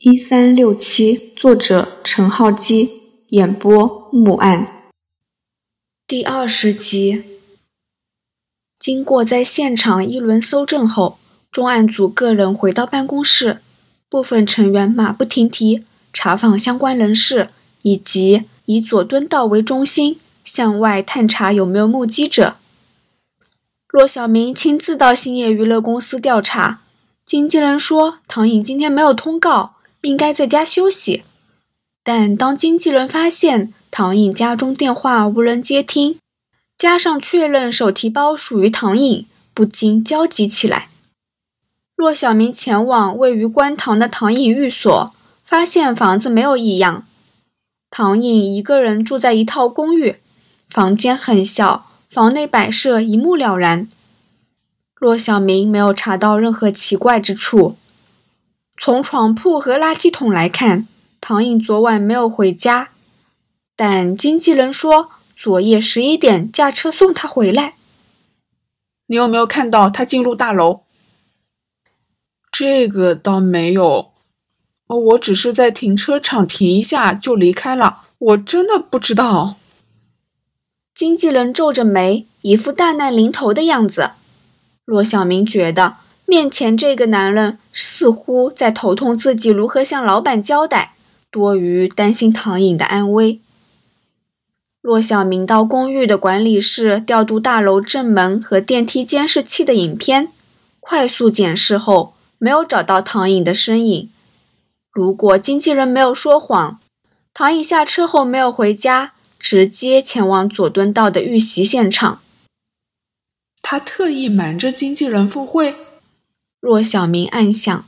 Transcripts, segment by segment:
一三六七，作者陈浩基，演播木案。第二十集。经过在现场一轮搜证后，重案组个人回到办公室，部分成员马不停蹄查访相关人士，以及以佐敦道为中心向外探查有没有目击者。骆小明亲自到兴业娱乐公司调查，经纪人说唐颖今天没有通告。应该在家休息，但当经纪人发现唐颖家中电话无人接听，加上确认手提包属于唐颖，不禁焦急起来。骆小明前往位于观塘的唐颖寓所，发现房子没有异样。唐颖一个人住在一套公寓，房间很小，房内摆设一目了然。骆小明没有查到任何奇怪之处。从床铺和垃圾桶来看，唐颖昨晚没有回家，但经纪人说昨夜十一点驾车送她回来。你有没有看到他进入大楼？这个倒没有，我只是在停车场停一下就离开了，我真的不知道。经纪人皱着眉，一副大难临头的样子。骆小明觉得。面前这个男人似乎在头痛自己如何向老板交代，多于担心唐颖的安危。骆小明到公寓的管理室调度大楼正门和电梯监视器的影片，快速检视后没有找到唐颖的身影。如果经纪人没有说谎，唐颖下车后没有回家，直接前往佐敦道的遇袭现场。他特意瞒着经纪人赴会。骆小明暗想。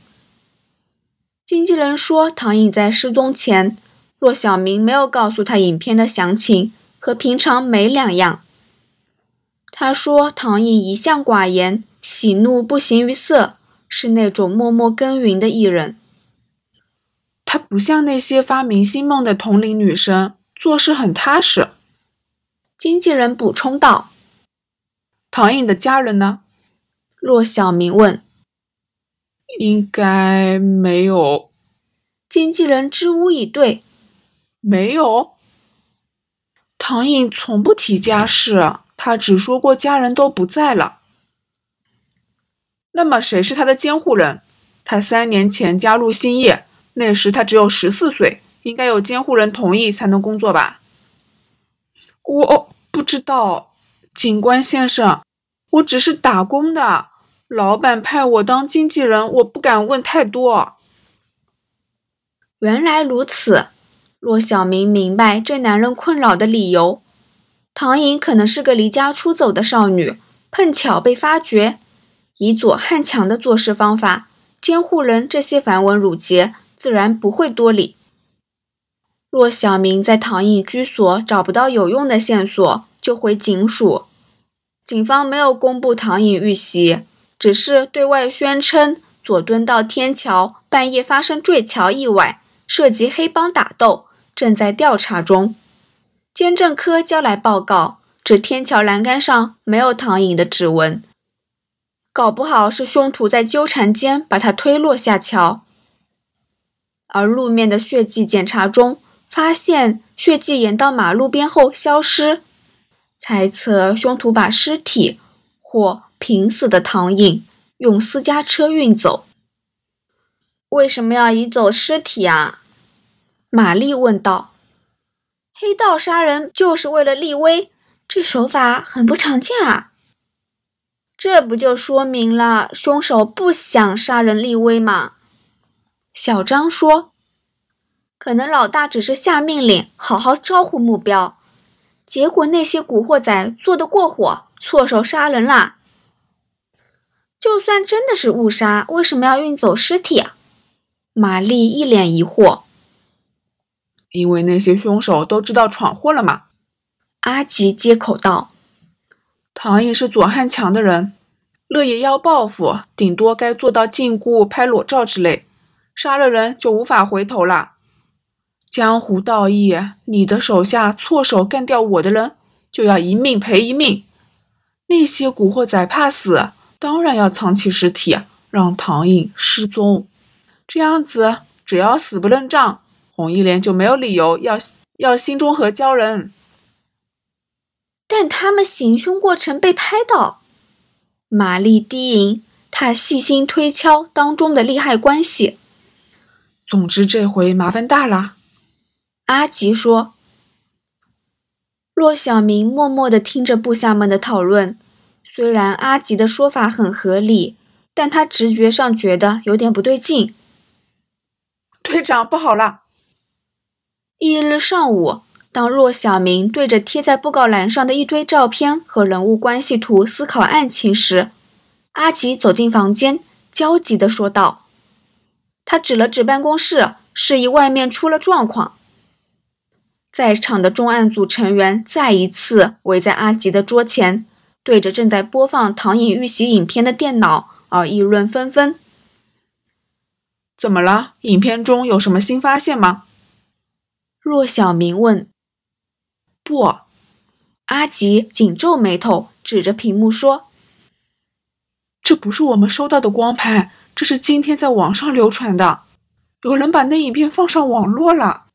经纪人说，唐颖在失踪前，若小明没有告诉他影片的详情，和平常没两样。他说，唐颖一向寡言，喜怒不形于色，是那种默默耕耘的艺人。他不像那些发明星梦的同龄女生，做事很踏实。经纪人补充道：“唐颖的家人呢？”若小明问。应该没有。经纪人支吾以对，没有。唐颖从不提家事，他只说过家人都不在了。那么谁是他的监护人？他三年前加入兴业，那时他只有十四岁，应该有监护人同意才能工作吧？我哦不知道，警官先生，我只是打工的。老板派我当经纪人，我不敢问太多。原来如此，骆小明明白这男人困扰的理由。唐颖可能是个离家出走的少女，碰巧被发觉。以左汉强的做事方法，监护人这些繁文缛节自然不会多理。骆小明在唐颖居所找不到有用的线索，就回警署。警方没有公布唐颖遇袭。只是对外宣称佐敦道天桥半夜发生坠桥意外，涉及黑帮打斗，正在调查中。监证科交来报告，指天桥栏杆上没有唐颖的指纹，搞不好是凶徒在纠缠间把他推落下桥。而路面的血迹检查中，发现血迹沿到马路边后消失，猜测凶徒把尸体或。濒死的唐颖用私家车运走，为什么要移走尸体啊？玛丽问道。黑道杀人就是为了立威，这手法很不常见啊。这不就说明了凶手不想杀人立威吗？小张说。可能老大只是下命令，好好招呼目标，结果那些古惑仔做得过火，错手杀人啦。就算真的是误杀，为什么要运走尸体啊？玛丽一脸疑惑。因为那些凶手都知道闯祸了嘛。阿吉接口道：“唐颖是左汉强的人，乐爷要报复，顶多该做到禁锢、拍裸照之类，杀了人就无法回头了。江湖道义，你的手下错手干掉我的人，就要一命赔一命。那些古惑仔怕死。”当然要藏起尸体，让唐颖失踪，这样子只要死不认账，红一连就没有理由要要新中和交人。但他们行凶过程被拍到，玛丽低吟，她细心推敲当中的利害关系。总之，这回麻烦大了。阿吉说。骆小明默默地听着部下们的讨论，虽然阿吉的说法很合理，但他直觉上觉得有点不对劲。队长，不好了！翌日上午，当骆小明对着贴在布告栏上的一堆照片和人物关系图思考案情时，阿吉走进房间，焦急地说道：“他指了指办公室，示意外面出了状况。”在场的重案组成员再一次围在阿吉的桌前，对着正在播放唐颖遇袭影片的电脑而议论纷纷。怎么了？影片中有什么新发现吗？骆小明问。不，阿吉紧皱眉头，指着屏幕说：“这不是我们收到的光盘，这是今天在网上流传的，有人把那影片放上网络了。”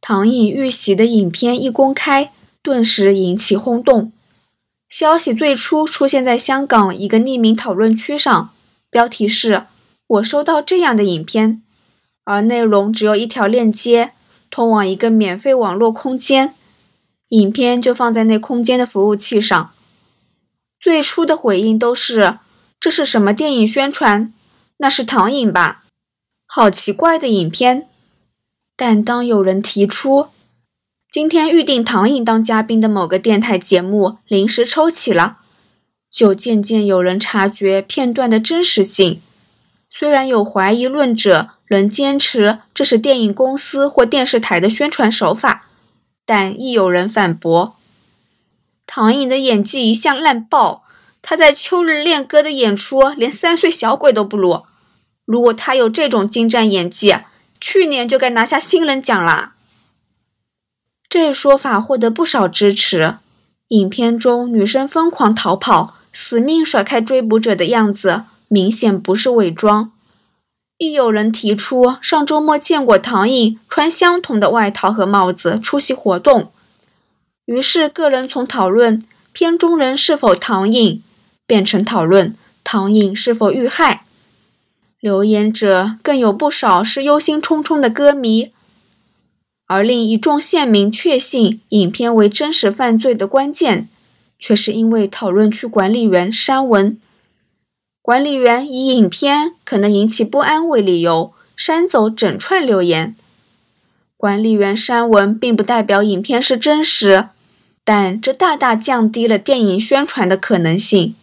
唐颖遇袭的影片一公开，顿时引起轰动。消息最初出现在香港一个匿名讨论区上，标题是“我收到这样的影片”，而内容只有一条链接，通往一个免费网络空间，影片就放在那空间的服务器上。最初的回应都是：“这是什么电影宣传？那是唐颖吧？好奇怪的影片。”但当有人提出今天预定唐颖当嘉宾的某个电台节目临时抽起了，就渐渐有人察觉片段的真实性。虽然有怀疑论者仍坚持这是电影公司或电视台的宣传手法，但亦有人反驳：唐颖的演技一向烂爆，他在《秋日恋歌》的演出连三岁小鬼都不如。如果他有这种精湛演技，去年就该拿下新人奖啦。这说法获得不少支持。影片中女生疯狂逃跑、死命甩开追捕者的样子，明显不是伪装。亦有人提出，上周末见过唐颖穿相同的外套和帽子出席活动。于是，个人从讨论片中人是否唐颖，变成讨论唐颖是否遇害。留言者更有不少是忧心忡忡的歌迷，而令一众县民确信影片为真实犯罪的关键，却是因为讨论区管理员删文。管理员以影片可能引起不安为理由，删走整串留言。管理员删文并不代表影片是真实，但这大大降低了电影宣传的可能性。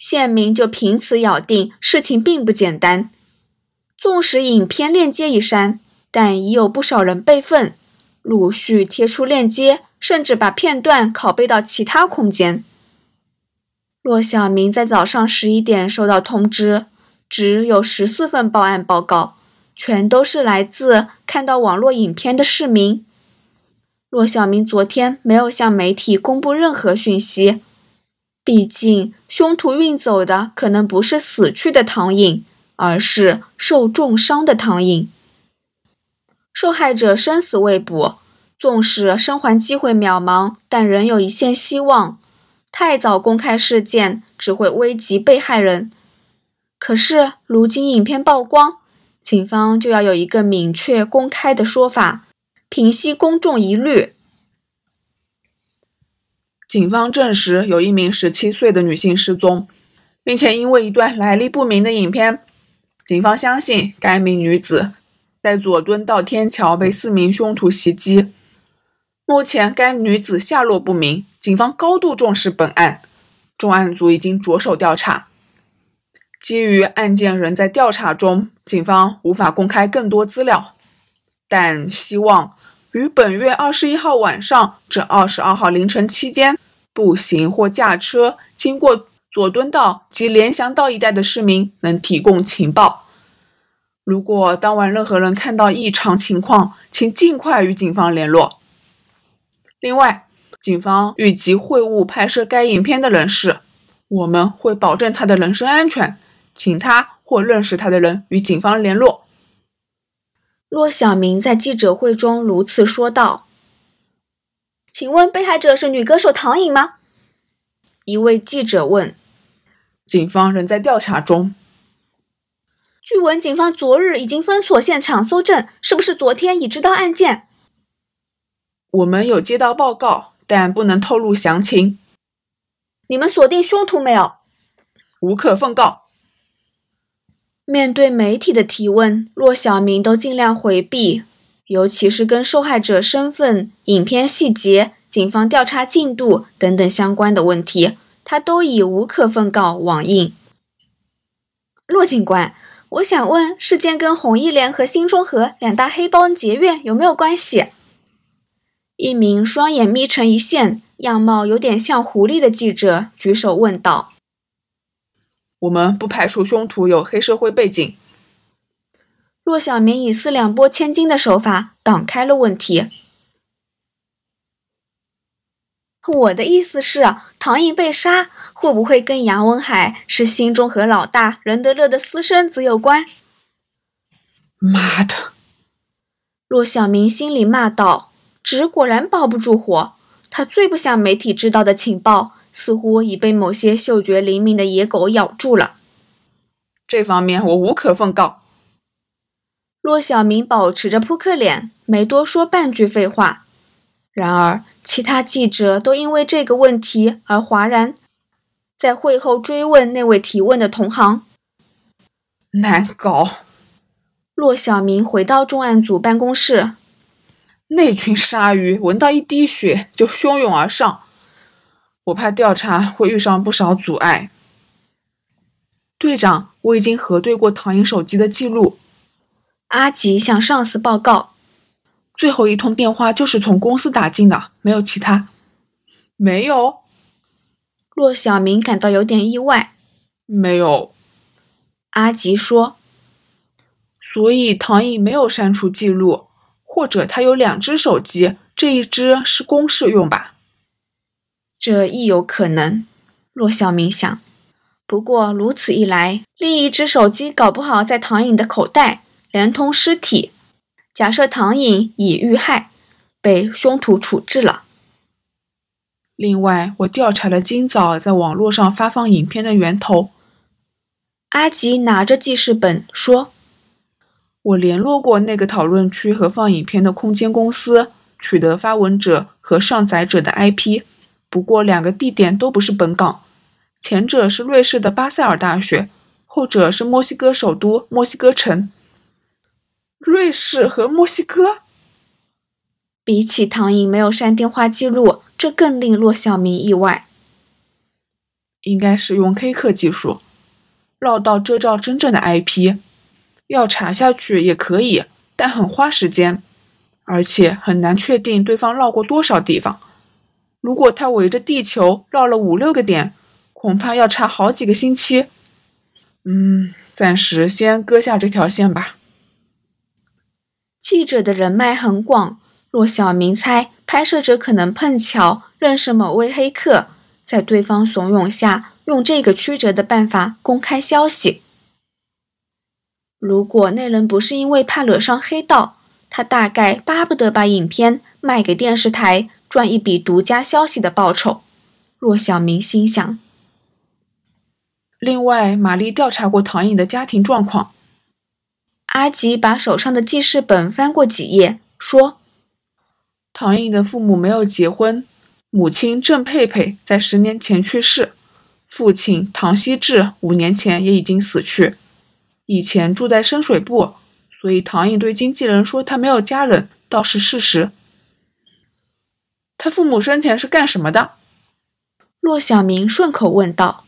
县民就凭此咬定事情并不简单。纵使影片链接已删，但已有不少人备份，陆续贴出链接，甚至把片段拷贝到其他空间。骆小明在早上十一点收到通知，只有十四份报案报告，全都是来自看到网络影片的市民。骆小明昨天没有向媒体公布任何讯息。毕竟，凶徒运走的可能不是死去的唐颖，而是受重伤的唐颖。受害者生死未卜，纵使生还机会渺茫，但仍有一线希望。太早公开事件只会危及被害人。可是，如今影片曝光，警方就要有一个明确公开的说法，平息公众疑虑。警方证实，有一名十七岁的女性失踪，并且因为一段来历不明的影片，警方相信该名女子在佐敦道天桥被四名凶徒袭击。目前，该女子下落不明，警方高度重视本案，重案组已经着手调查。基于案件仍在调查中，警方无法公开更多资料，但希望。于本月二十一号晚上至二十二号凌晨期间，步行或驾车经过佐敦道及联翔道一带的市民能提供情报。如果当晚任何人看到异常情况，请尽快与警方联络。另外，警方预计会晤拍摄该影片的人士，我们会保证他的人身安全，请他或认识他的人与警方联络。骆小明在记者会中如此说道。请问被害者是女歌手唐颖吗？一位记者问。警方仍在调查中。据闻警方昨日已经封锁现场搜证，是不是昨天已知道案件？我们有接到报告，但不能透露详情。你们锁定凶徒没有？无可奉告。面对媒体的提问，骆小明都尽量回避，尤其是跟受害者身份、影片细节、警方调查进度等等相关的问题，他都以无可奉告网应。骆警官，我想问，事件跟红一连和新中和两大黑帮结怨有没有关系？一名双眼眯成一线、样貌有点像狐狸的记者举手问道。我们不排除凶徒有黑社会背景。骆小明以四两拨千斤的手法挡开了问题。我的意思是，唐颖被杀会不会跟杨文海是新中和老大任德乐的私生子有关？妈的！骆小明心里骂道：“纸果然包不住火。”他最不想媒体知道的情报。似乎已被某些嗅觉灵敏的野狗咬住了。这方面我无可奉告。骆小明保持着扑克脸，没多说半句废话。然而，其他记者都因为这个问题而哗然，在会后追问那位提问的同行。难搞。骆小明回到重案组办公室，那群鲨鱼闻到一滴血就汹涌而上。我怕调查会遇上不少阻碍。队长，我已经核对过唐颖手机的记录。阿吉向上司报告，最后一通电话就是从公司打进的，没有其他。没有。骆小明感到有点意外。没有。阿吉说。所以唐颖没有删除记录，或者他有两只手机，这一只是公事用吧？这亦有可能，骆小明想。不过如此一来，另一只手机搞不好在唐颖的口袋，连同尸体。假设唐颖已遇害，被凶徒处置了。另外，我调查了今早在网络上发放影片的源头。阿吉拿着记事本说：“我联络过那个讨论区和放影片的空间公司，取得发文者和上载者的 IP。”不过，两个地点都不是本港，前者是瑞士的巴塞尔大学，后者是墨西哥首都墨西哥城。瑞士和墨西哥，比起唐颖没有删电话记录，这更令骆小明意外。应该是用黑客技术绕到遮罩真正的 IP，要查下去也可以，但很花时间，而且很难确定对方绕过多少地方。如果他围着地球绕了五六个点，恐怕要查好几个星期。嗯，暂时先割下这条线吧。记者的人脉很广，若小明猜拍摄者可能碰巧认识某位黑客，在对方怂恿下，用这个曲折的办法公开消息。如果那人不是因为怕惹上黑道，他大概巴不得把影片卖给电视台。赚一笔独家消息的报酬，骆小明心想。另外，玛丽调查过唐颖的家庭状况。阿吉把手上的记事本翻过几页，说：“唐颖的父母没有结婚，母亲郑佩佩在十年前去世，父亲唐希志五年前也已经死去。以前住在深水埗，所以唐颖对经纪人说他没有家人，倒是事实。”他父母生前是干什么的？骆小明顺口问道。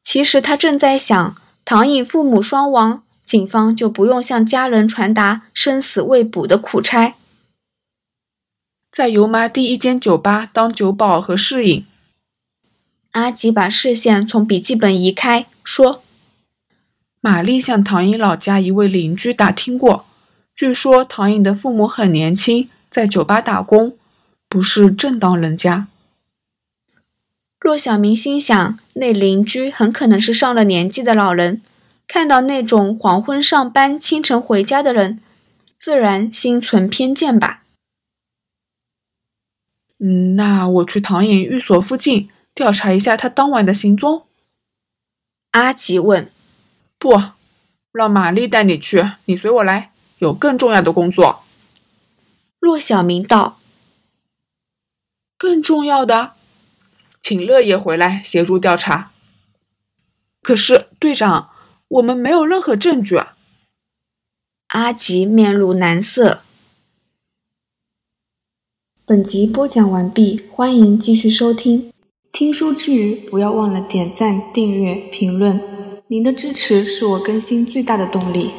其实他正在想，唐颖父母双亡，警方就不用向家人传达生死未卜的苦差。在油麻地一间酒吧当酒保和侍应。阿吉把视线从笔记本移开，说：“玛丽向唐颖老家一位邻居打听过，据说唐颖的父母很年轻，在酒吧打工。”不是正当人家。骆小明心想，那邻居很可能是上了年纪的老人。看到那种黄昏上班、清晨回家的人，自然心存偏见吧。嗯，那我去唐寅寓所附近调查一下他当晚的行踪。阿吉问：“不，让玛丽带你去，你随我来，有更重要的工作。”骆小明道：“更重要的，请乐爷回来协助调查。可是队长。”我们没有任何证据啊。阿吉面露难色。本集播讲完毕，欢迎继续收听。听书之余，不要忘了点赞、订阅、评论，您的支持是我更新最大的动力。